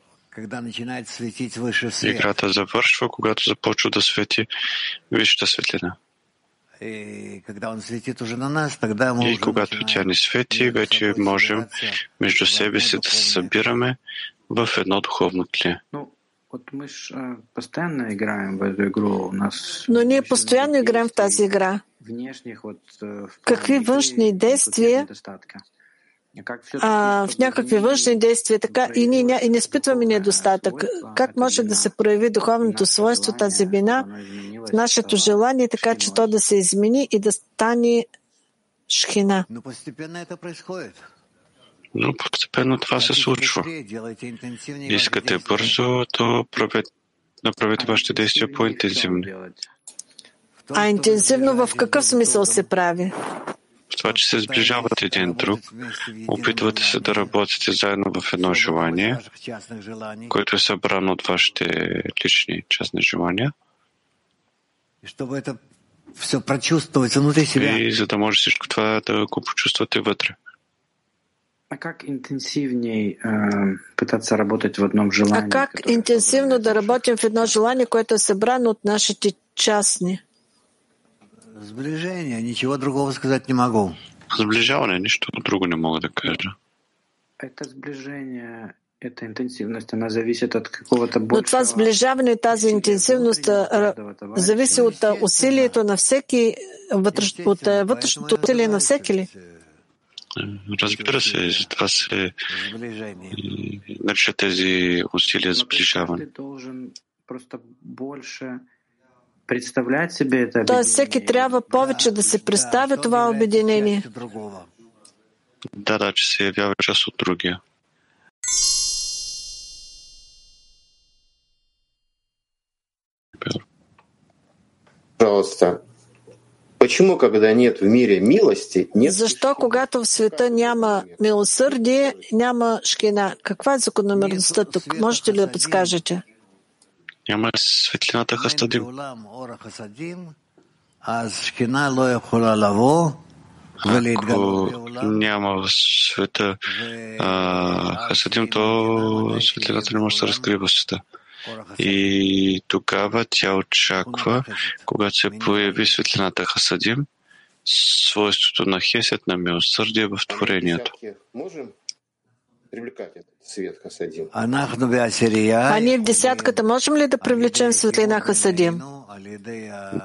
Speaker 3: играта завършва, когато започва да свети висшата светлина. И когато тя ни свети, вече можем между себе си да се събираме в едно духовно тле.
Speaker 1: Но ние постоянно играем в тази игра. Какви външни действия а, в някакви външни действия, така и ние не, и не изпитваме недостатък. Как може да се прояви духовното свойство, тази бина в нашето желание, така че то да се измени и да стане шхина?
Speaker 3: Но постепенно това се случва. Искате бързо, то направете вашите действия по-интензивни.
Speaker 1: А интензивно в какъв смисъл се прави?
Speaker 3: В това, че се сближавате един друг, опитвате се да работите заедно в едно желание, което е събрано от вашите лични частни желания. И за да може всичко това да го почувствате вътре.
Speaker 7: А как интенсивнее э, пытаться работать в одном желании?
Speaker 1: А как интенсивно да работим в едно желание, което е събрано от нашите частни?
Speaker 5: Сближение, ничего другого сказать не могу.
Speaker 3: Сближаване, нищо друго не мога да кажа.
Speaker 7: Это сближение эта интенсивность, она зависит от какого-то
Speaker 1: Но
Speaker 7: большего...
Speaker 1: това сближаване, тази интенсивност зависи от усилието на всеки, от вътрешното усилие на всеки ли?
Speaker 3: Разбира се, затова се м, наричат тези усилия
Speaker 7: Но
Speaker 3: сближаване.
Speaker 7: должен просто больше представлять себе это
Speaker 1: Тоест всеки
Speaker 7: объединение.
Speaker 1: трябва повече да се представя това обединение.
Speaker 3: Да, да, че се явява част от другия.
Speaker 8: Пожалуйста, почему, когда нет в мире милости, нет
Speaker 1: Защо, когато в света няма милосърдие, няма шкина? Каква е закономерността тук? Можете ли да подскажете?
Speaker 3: Няма светлината Хастадим. Ако няма в света а, Хасадим, то светлината не може да се разкрива в света. И тогава тя очаква, когато се появи светлината Хасадим, свойството на хесед, на милосърдие в творението.
Speaker 8: можем
Speaker 1: А ние в десятката можем ли да привлечем светлина Хасадим?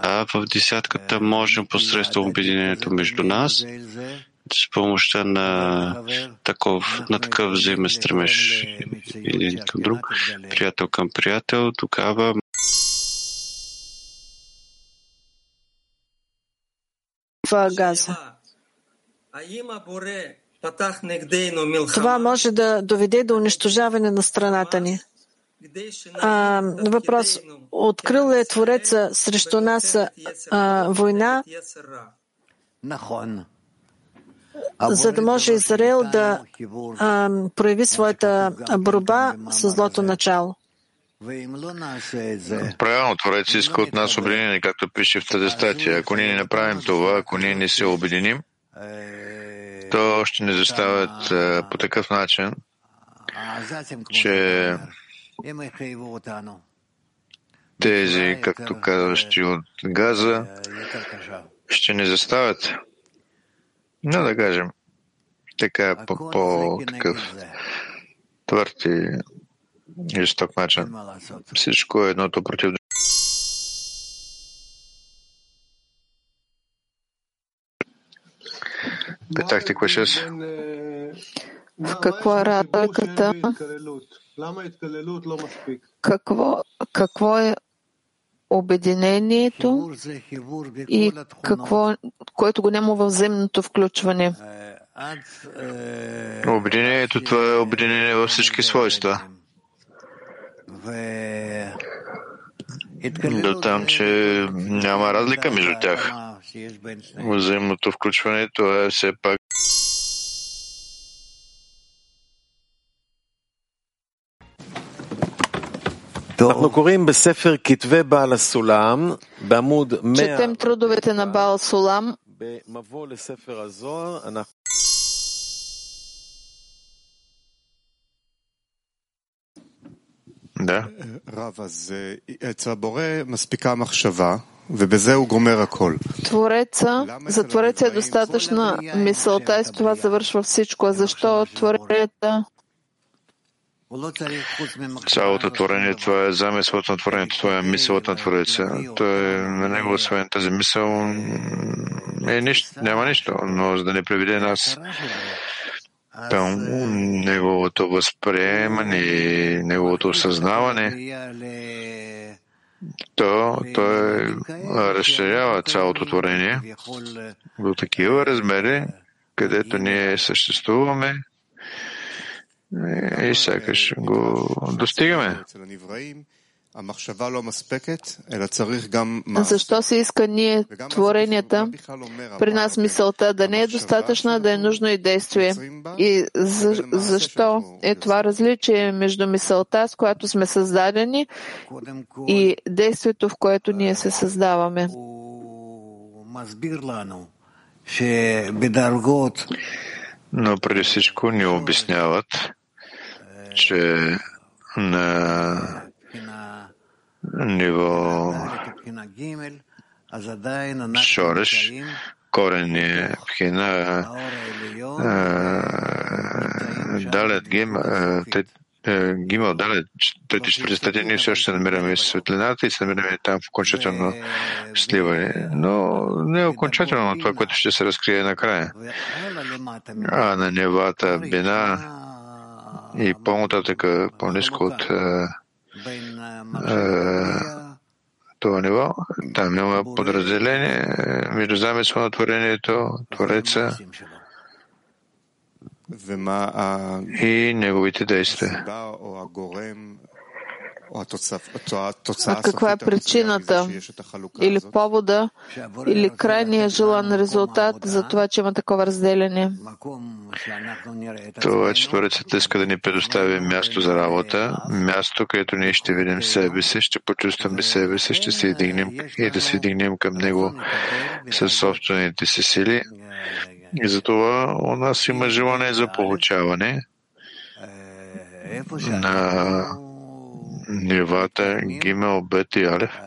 Speaker 3: Да, в десятката можем посредством обединението между нас, с помощта на такъв, на такъв взаимен стремеж един към друг, приятел към приятел, тогава
Speaker 1: В газа. Това може да доведе до унищожаване на страната ни. А, въпрос. Открил ли е Твореца срещу нас а, война, за да може Израел да а, прояви своята борба с злото начало?
Speaker 9: Правилно, Творец иска от нас обединение, както пише в тази статия. Ако ние не направим това, ако ние не се обединим, то ще ни заставят по такъв начин, че тези, както казващи от газа, ще ни заставят, но да кажем, така по, по такъв твърд и жесток начин. Всичко е едното против Питахте кое ще
Speaker 10: В какво е разликата? Какво, какво е обединението и какво, което го няма във взаимното включване?
Speaker 9: Обединението, това е обединение във всички свойства. До там, че няма разлика между тях. Взаимното включване, това е все пак
Speaker 10: Четем трудовете на Баал Сулам
Speaker 9: Да.
Speaker 10: Твореца, за Твореца е достатъчна мисълта и с това завършва всичко. А защо Твореца
Speaker 9: Цялото творение, това е замисълът на творението, това е мисълът на Твореца. Той, е на него, освен тази мисъл, е нищо, няма нищо, но за да не приведе нас към неговото възприемане и неговото осъзнаване, то той разширява цялото творение до такива размери, където ние съществуваме и сякаш го достигаме.
Speaker 10: Защо се иска ние творенията? При нас мисълта да не е достатъчна, да е нужно и действие. И защо е, е това различие между мисълта, с която сме създадени, и действието, в което ние се създаваме?
Speaker 9: Но преди всичко ни обясняват, че на ниво шореш, корен е пхина, далет гим, е, Гимал, да, трети четвърти стадия, ние все още намираме светлината и се намираме там в окончателно сливане. Но не е окончателно това, което ще се разкрие накрая. А на нивата бина и по-нататък, по-низко от това ниво, там няма подразделение между замисъл на творението, Твореца и неговите действия.
Speaker 10: А каква е причината или повода или крайния желан резултат за това, че има такова разделение?
Speaker 9: Това, че Творецът иска да ни предостави място за работа, място, където ние ще видим себе си, ще почувстваме себе си, ще се издигнем и да се издигнем към Него със собствените си сили. И затова у нас има желание за получаване на нивата Гимел, Бет и Алев,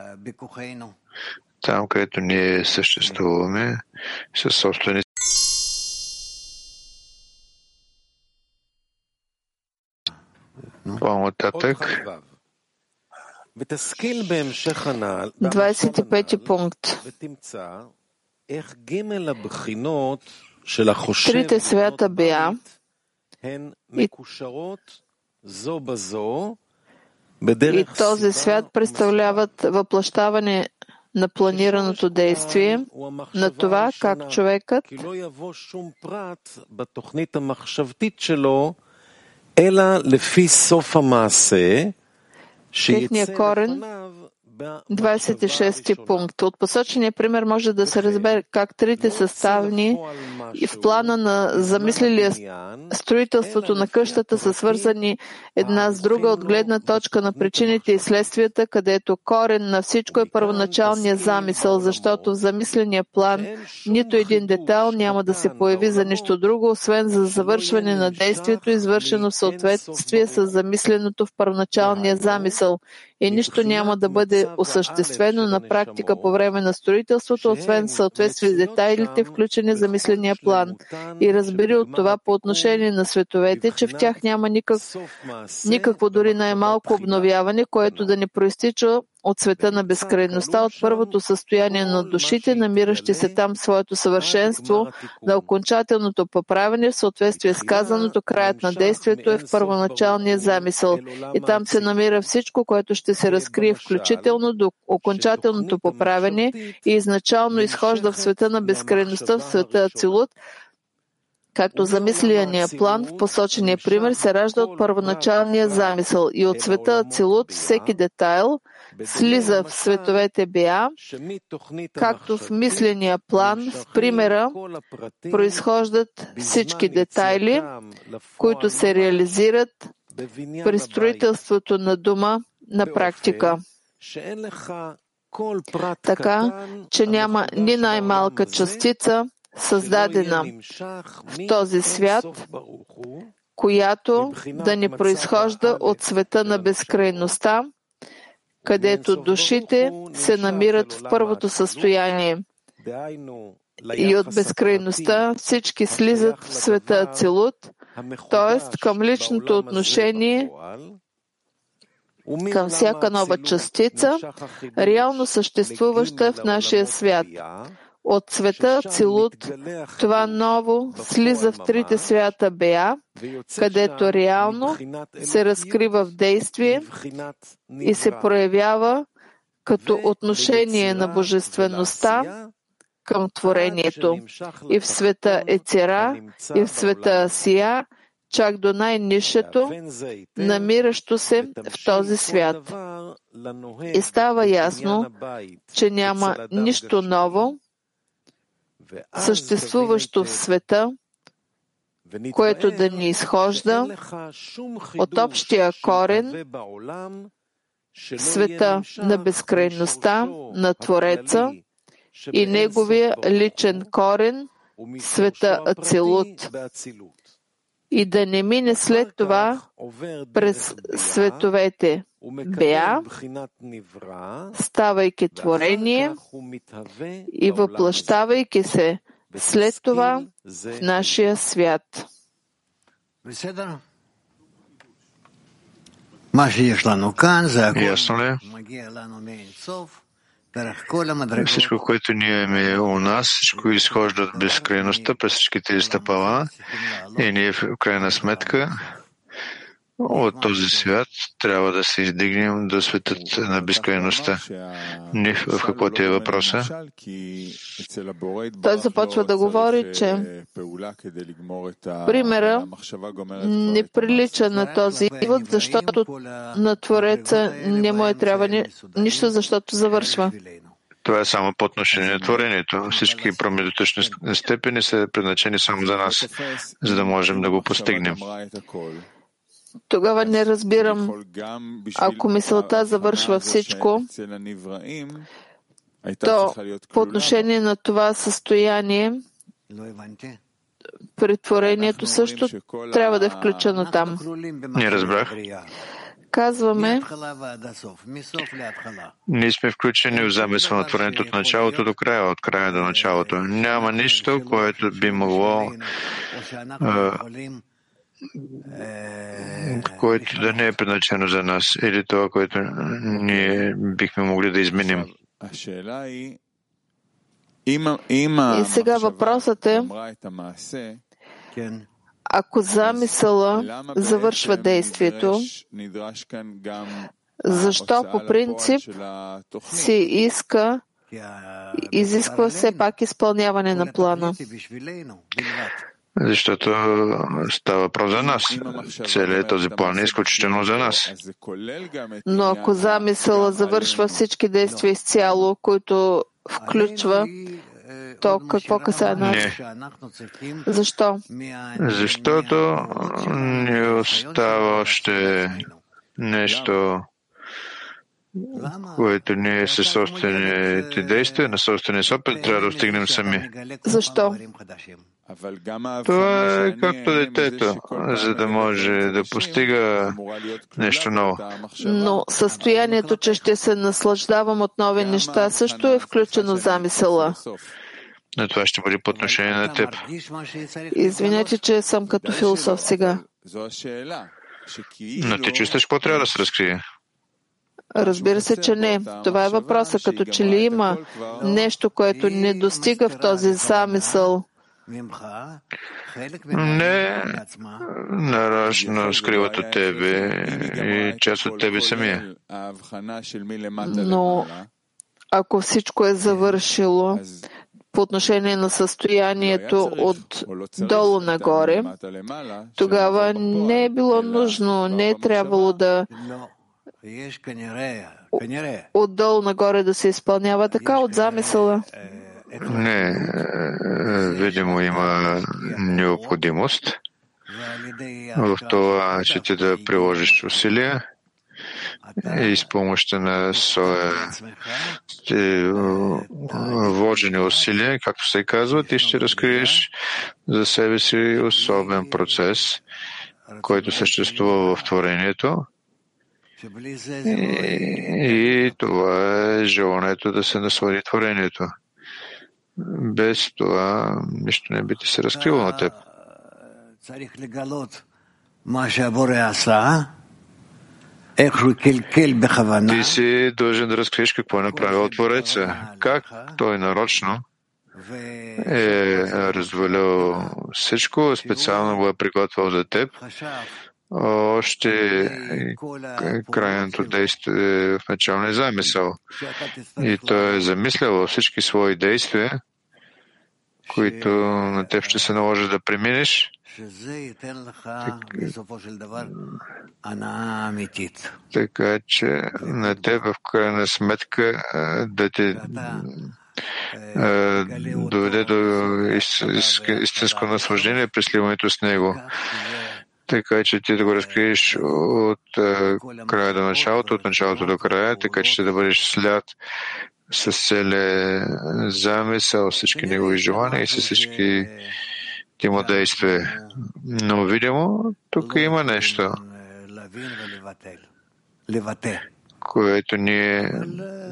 Speaker 9: там, където ние съществуваме със собствени по-нататък.
Speaker 10: 25 пункт. Трите свята бя и и този свят представляват въплащаване на планираното действие, на това как човекът техния корен 26 пункт. От посочения пример може да се разбере как трите съставни и в плана на замислилия строителството на къщата са свързани една с друга от гледна точка на причините и следствията, където корен на всичко е първоначалният замисъл, защото в замисления план нито един детайл няма да се появи за нищо друго, освен за завършване на действието, извършено в съответствие с замисленото в първоначалния замисъл. И нищо няма да бъде осъществено на практика по време на строителството, освен съответствие с детайлите, включени в план. И разбери от това по отношение на световете, че в тях няма никак, никакво дори най-малко обновяване, което да не проистича от света на безкрайността, от първото състояние на душите, намиращи се там своето съвършенство, на окончателното поправене в съответствие с казаното, краят на действието е в първоначалния замисъл. И там се намира всичко, което ще се разкрие, включително до окончателното поправене и изначално изхожда в света на безкрайността, в света Ацилут, както замисления план в посочения пример се ражда от първоначалния замисъл и от света Ацилут всеки детайл – слиза в световете Беа, както в мисления план, в примера, произхождат всички детайли, които се реализират при строителството на дома на практика. Така, че няма ни най-малка частица, създадена в този свят, която да не произхожда от света на безкрайността, където душите се намират в първото състояние. И от безкрайността всички слизат в света Ацелут, т.е. към личното отношение към всяка нова частица, реално съществуваща в нашия свят. От света Цилут това ново слиза в трите свята Беа, където реално се разкрива в действие и се проявява като отношение на божествеността към творението. И в света Ецера, и в света Асия, чак до най-нишето, намиращо се в този свят. И става ясно, че няма нищо ново, съществуващо в света, което да ни изхожда от общия корен, света на безкрайността на Твореца и неговия личен корен, света Ацелут, и да не мине след това през световете Беа, ставайки творение и въплащавайки се след това в нашия свят.
Speaker 9: Ясно ли? Всичко, което ние имаме у нас, всичко изхожда от безкрайността през всички тези стъпала. И ние в крайна сметка от този свят трябва да се издигнем до светът на безкрайността. Не в какво ти е въпроса?
Speaker 10: Той започва да говори, че примера не прилича на този извод, защото на Твореца не му е трябва ни, нищо, защото завършва.
Speaker 9: Това е само по отношение на творението. Всички промежутъчни степени са предначени само за нас, за да можем да го постигнем
Speaker 10: тогава не разбирам, ако мисълта завършва всичко, то по отношение на това състояние, претворението също трябва да е включено там.
Speaker 9: Не разбрах.
Speaker 10: Казваме,
Speaker 9: ние сме включени в замисъл на творението от началото до края, от края до началото. Няма нищо, което би могло което да не е предначено за нас или това, което ние бихме могли да изменим.
Speaker 10: И сега въпросът е, ако замисъла завършва действието, защо по принцип се иска, изисква все пак изпълняване на плана?
Speaker 9: Защото става въпрос за нас. Целият този план е изключително за нас.
Speaker 10: Но ако замисъла завършва всички действия изцяло, които включва, то какво касае нас? Защо?
Speaker 9: Защото ни остава още нещо, което ние със собствените действия, на собствения опит, трябва да достигнем сами.
Speaker 10: Защо?
Speaker 9: Това е както детето, за да може да постига нещо ново.
Speaker 10: Но състоянието, че ще се наслаждавам от нови неща, също е включено в замисъла.
Speaker 9: Но това ще бъде по отношение на теб.
Speaker 10: Извинете, че съм като философ сега.
Speaker 9: Но ти чувстваш какво трябва да се разкрие?
Speaker 10: Разбира се, че не. Това е въпроса. Като че ли има нещо, което не достига в този замисъл,
Speaker 9: не нарочно скриват от тебе и част от тебе самия.
Speaker 10: Но ако всичко е завършило по отношение на състоянието от долу нагоре, тогава не е било нужно, не е трябвало да отдолу нагоре да се изпълнява така от замисъла.
Speaker 9: Не, видимо има необходимост в това, че ти да приложиш усилия и с помощта на своя вложени усилия, както се казва, ти ще разкриеш за себе си особен процес, който съществува в творението. И, и това е желанието да се наслади творението. Без това нищо не би ти се разкрило на теб. Ти си дължен да разкриеш какво е направил Твореца. Как той нарочно е развалил всичко, специално го е приготвил за теб. Още крайното действие в началния замисъл. И той е замислял всички свои действия които на теб ще се наложи да преминеш, така че на теб в крайна сметка да те доведе до истинско наслаждение при сливането с него. Така че ти да го разкриеш от края до началото, от началото до края, така че да бъдеш след с целия замисъл, всички негови желания и с всички ти му действия. Но видимо, тук има нещо, което ние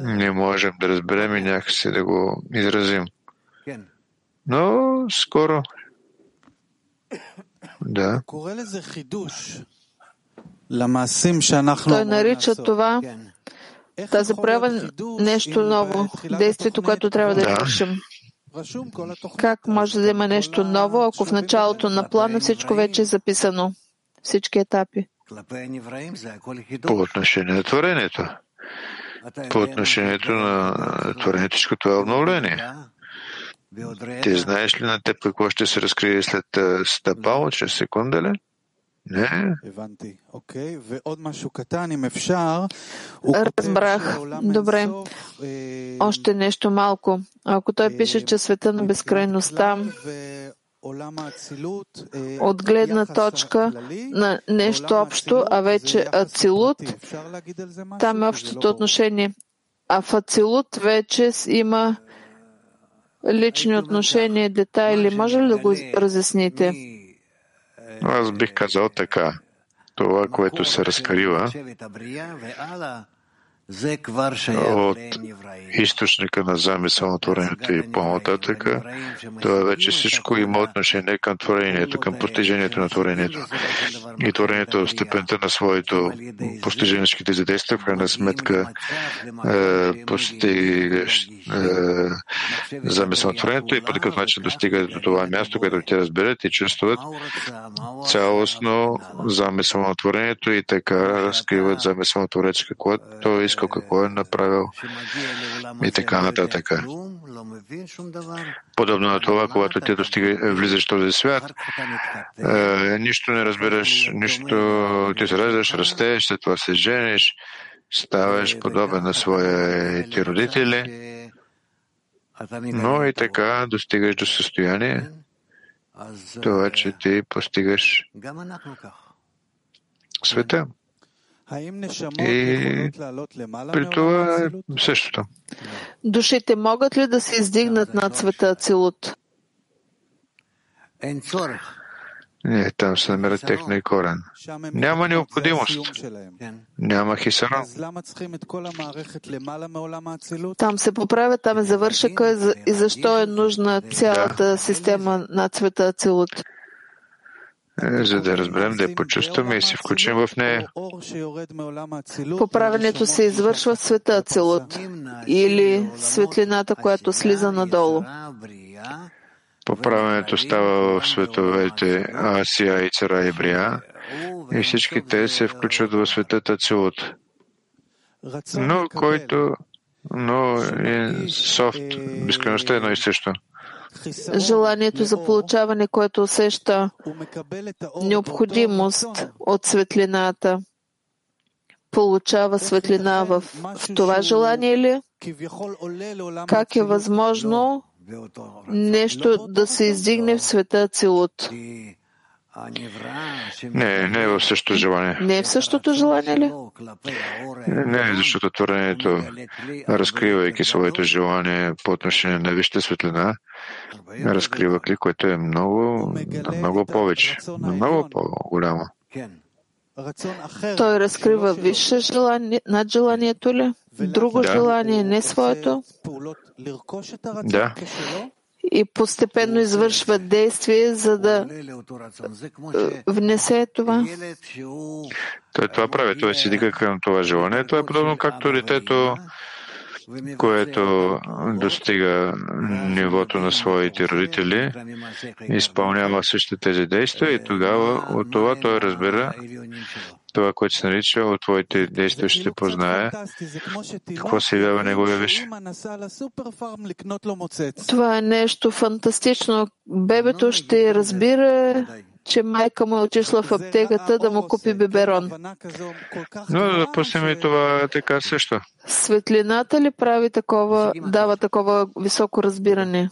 Speaker 9: не можем да разберем и някакси да го изразим. Но скоро. Да.
Speaker 10: Той нарича това тази проява нещо ново, действието, което трябва да извършим. Как може да има нещо ново, ако в началото на плана всичко вече е записано? Всички етапи.
Speaker 9: По отношение на творението. По отношението на творението, това е обновление. Ти знаеш ли на теб какво ще се разкрие след стъпало, чрез секунда ли? Не.
Speaker 10: Разбрах. Добре. Още нещо малко. Ако той пише, че света на безкрайността от гледна точка на нещо общо, а вече Ацилут, там е общото отношение. А в Ацилут вече има лични отношения, детайли. Може ли да го разясните?
Speaker 9: Аз бих казал така. Това, което се разкрива от източника на замисъл на творението и по-нататък, това вече всичко има отношение към творението, към постижението на творението. И творението в степента на своето постиженическите задействия, в крайна сметка е, постигаш е, замисъл на творението и по такъв начин достига до това място, което те разберат и чувстват цялостно замисъл на творението и така разкриват замисъл на творец, какво той искал, какво е направил и така нататък. Подобно на това, когато ти достига, влизаш в този свят, е, нищо не разбираш, нищо ти се раждаш, растеш, след това се жениш, ставаш подобен на своите родители, но и така достигаш до състояние, това, че ти постигаш света. И при това е същото.
Speaker 10: Душите могат ли да се издигнат над света Ацилут?
Speaker 9: Не, там се намира техния корен. Няма необходимост. Няма хисарон.
Speaker 10: Там се поправя, там е завършъка и защо е нужна цялата система на цвета Ацилут.
Speaker 9: За да разберем, да я почувстваме и се включим в нея.
Speaker 10: Поправенето се извършва в света Ацилут или светлината, която слиза надолу.
Speaker 9: Поправенето става в световете Асия и Цара и Брия и всички те се включват в светът Ацилут. Но който но е софт, безкрайността е едно и също
Speaker 10: желанието за получаване, което усеща необходимост от светлината, получава светлина в, в това желание ли? Как е възможно нещо да се издигне в света Цилут?
Speaker 9: Не, не е в същото желание.
Speaker 10: Не е в същото желание ли?
Speaker 9: Не, защото творението, разкривайки своето желание по отношение на висшата светлина, разкрива ли, което е много, много повече, много по-голямо.
Speaker 10: Той разкрива висше желание над желанието ли? Друго да. желание, не своето?
Speaker 9: Да
Speaker 10: и постепенно извършва действие, за да е, внесе това.
Speaker 9: Той това прави, той си дига към това желание. Това е подобно както детето, което достига нивото на своите родители, изпълнява същите тези действия и тогава от това той разбира това, което се нарича от твоите действия ще познае какво се явява неговия виж.
Speaker 10: Това е нещо фантастично. Бебето ще разбира, че майка му е отишла в аптеката да му купи биберон.
Speaker 9: Но да допустим и това така също.
Speaker 10: Светлината ли прави такова, дава такова високо разбиране?